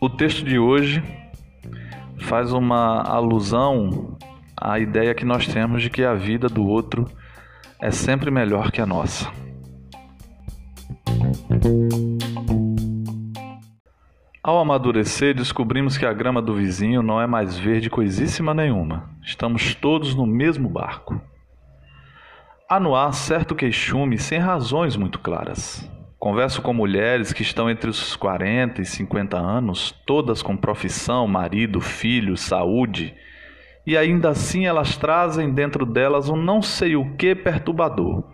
O texto de hoje faz uma alusão à ideia que nós temos de que a vida do outro é sempre melhor que a nossa. Ao amadurecer, descobrimos que a grama do vizinho não é mais verde coisíssima nenhuma. Estamos todos no mesmo barco. Há no ar certo queixume sem razões muito claras. Converso com mulheres que estão entre os 40 e 50 anos, todas com profissão, marido, filho, saúde, e ainda assim elas trazem dentro delas um não sei o que perturbador,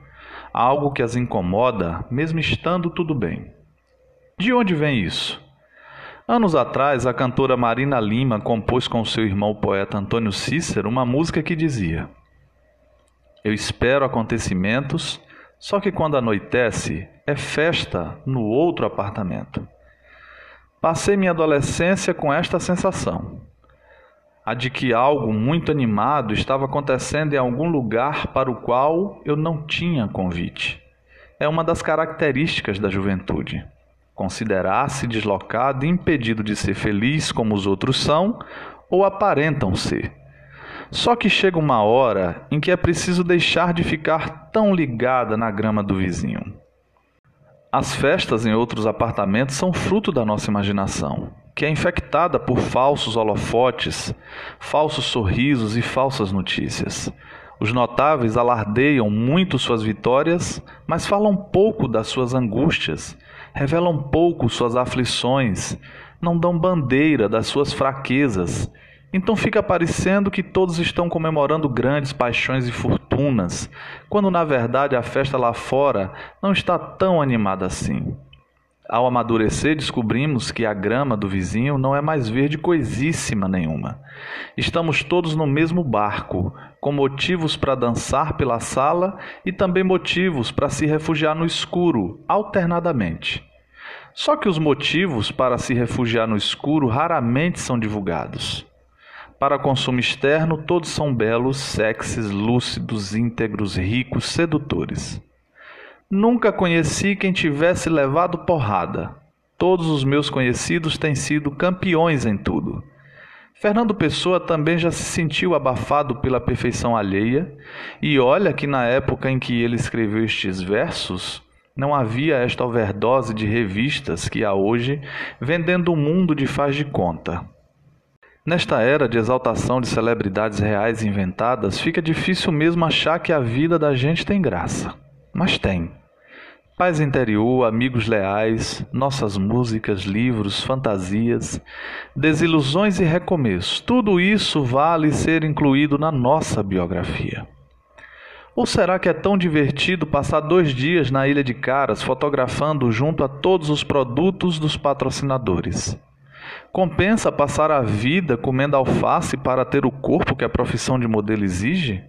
algo que as incomoda, mesmo estando tudo bem. De onde vem isso? Anos atrás, a cantora Marina Lima compôs com seu irmão poeta Antônio Cícero uma música que dizia: Eu espero acontecimentos, só que quando anoitece, é festa no outro apartamento. Passei minha adolescência com esta sensação, a de que algo muito animado estava acontecendo em algum lugar para o qual eu não tinha convite. É uma das características da juventude considerar-se deslocado e impedido de ser feliz como os outros são ou aparentam ser. Só que chega uma hora em que é preciso deixar de ficar tão ligada na grama do vizinho. As festas em outros apartamentos são fruto da nossa imaginação, que é infectada por falsos holofotes, falsos sorrisos e falsas notícias. Os notáveis alardeiam muito suas vitórias, mas falam pouco das suas angústias revelam pouco suas aflições, não dão bandeira das suas fraquezas. Então fica parecendo que todos estão comemorando grandes paixões e fortunas, quando na verdade a festa lá fora não está tão animada assim. Ao amadurecer, descobrimos que a grama do vizinho não é mais verde coisíssima nenhuma. Estamos todos no mesmo barco, com motivos para dançar pela sala e também motivos para se refugiar no escuro, alternadamente. Só que os motivos para se refugiar no escuro raramente são divulgados. Para consumo externo, todos são belos, sexys, lúcidos, íntegros, ricos, sedutores. Nunca conheci quem tivesse levado porrada. Todos os meus conhecidos têm sido campeões em tudo. Fernando Pessoa também já se sentiu abafado pela perfeição alheia, e olha que na época em que ele escreveu estes versos, não havia esta overdose de revistas que há hoje, vendendo o mundo de faz de conta. Nesta era de exaltação de celebridades reais inventadas, fica difícil mesmo achar que a vida da gente tem graça. Mas tem. Paz interior, amigos leais, nossas músicas, livros, fantasias, desilusões e recomeços, tudo isso vale ser incluído na nossa biografia. Ou será que é tão divertido passar dois dias na Ilha de Caras fotografando junto a todos os produtos dos patrocinadores? Compensa passar a vida comendo alface para ter o corpo que a profissão de modelo exige?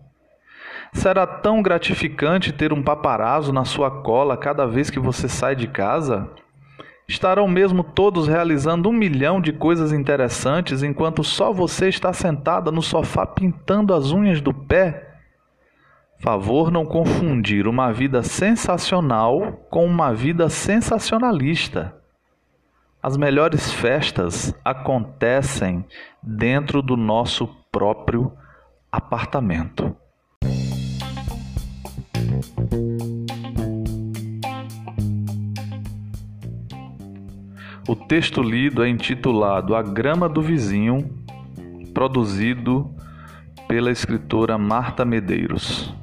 Será tão gratificante ter um paparazzo na sua cola cada vez que você sai de casa? Estarão mesmo todos realizando um milhão de coisas interessantes enquanto só você está sentada no sofá pintando as unhas do pé? Favor não confundir uma vida sensacional com uma vida sensacionalista. As melhores festas acontecem dentro do nosso próprio apartamento. O texto lido é intitulado A Grama do Vizinho, produzido pela escritora Marta Medeiros.